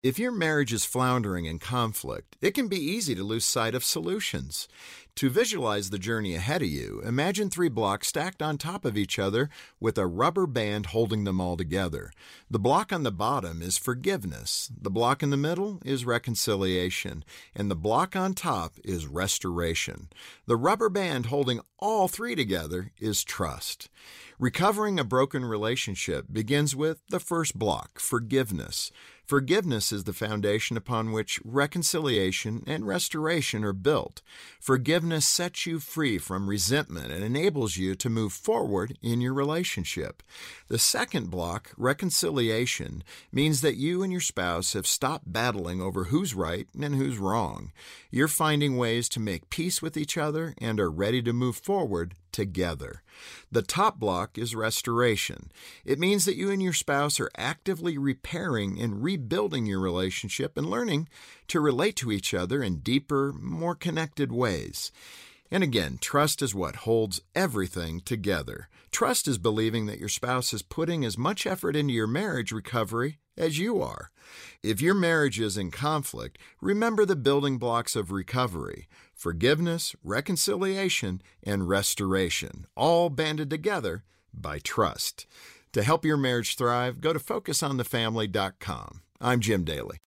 If your marriage is floundering in conflict, it can be easy to lose sight of solutions. To visualize the journey ahead of you, imagine three blocks stacked on top of each other with a rubber band holding them all together. The block on the bottom is forgiveness, the block in the middle is reconciliation, and the block on top is restoration. The rubber band holding all three together is trust. Recovering a broken relationship begins with the first block, forgiveness. Forgiveness is the foundation upon which reconciliation and restoration are built. Forgiveness sets you free from resentment and enables you to move forward in your relationship. The second block, reconciliation, means that you and your spouse have stopped battling over who's right and who's wrong. You're finding ways to make peace with each other and are ready to move forward together. The top block is restoration. It means that you and your spouse are actively repairing and rebuilding your relationship and learning to relate to each other in deeper, more connected ways. And again, trust is what holds everything together. Trust is believing that your spouse is putting as much effort into your marriage recovery as you are. If your marriage is in conflict, remember the building blocks of recovery forgiveness, reconciliation, and restoration, all banded together by trust. To help your marriage thrive, go to FocusOnTheFamily.com. I'm Jim Daly.